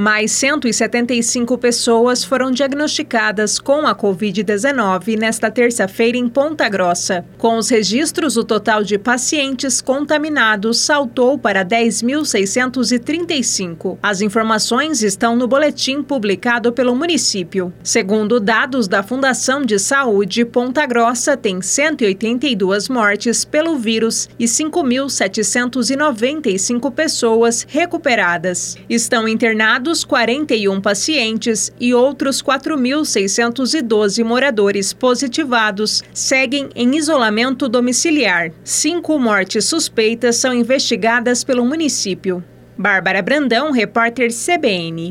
Mais 175 pessoas foram diagnosticadas com a Covid-19 nesta terça-feira em Ponta Grossa. Com os registros, o total de pacientes contaminados saltou para 10.635. As informações estão no boletim publicado pelo município. Segundo dados da Fundação de Saúde, Ponta Grossa tem 182 mortes pelo vírus e 5.795 pessoas recuperadas. Estão internados 41 pacientes e outros 4.612 moradores positivados seguem em isolamento domiciliar. Cinco mortes suspeitas são investigadas pelo município. Bárbara Brandão, repórter CBN.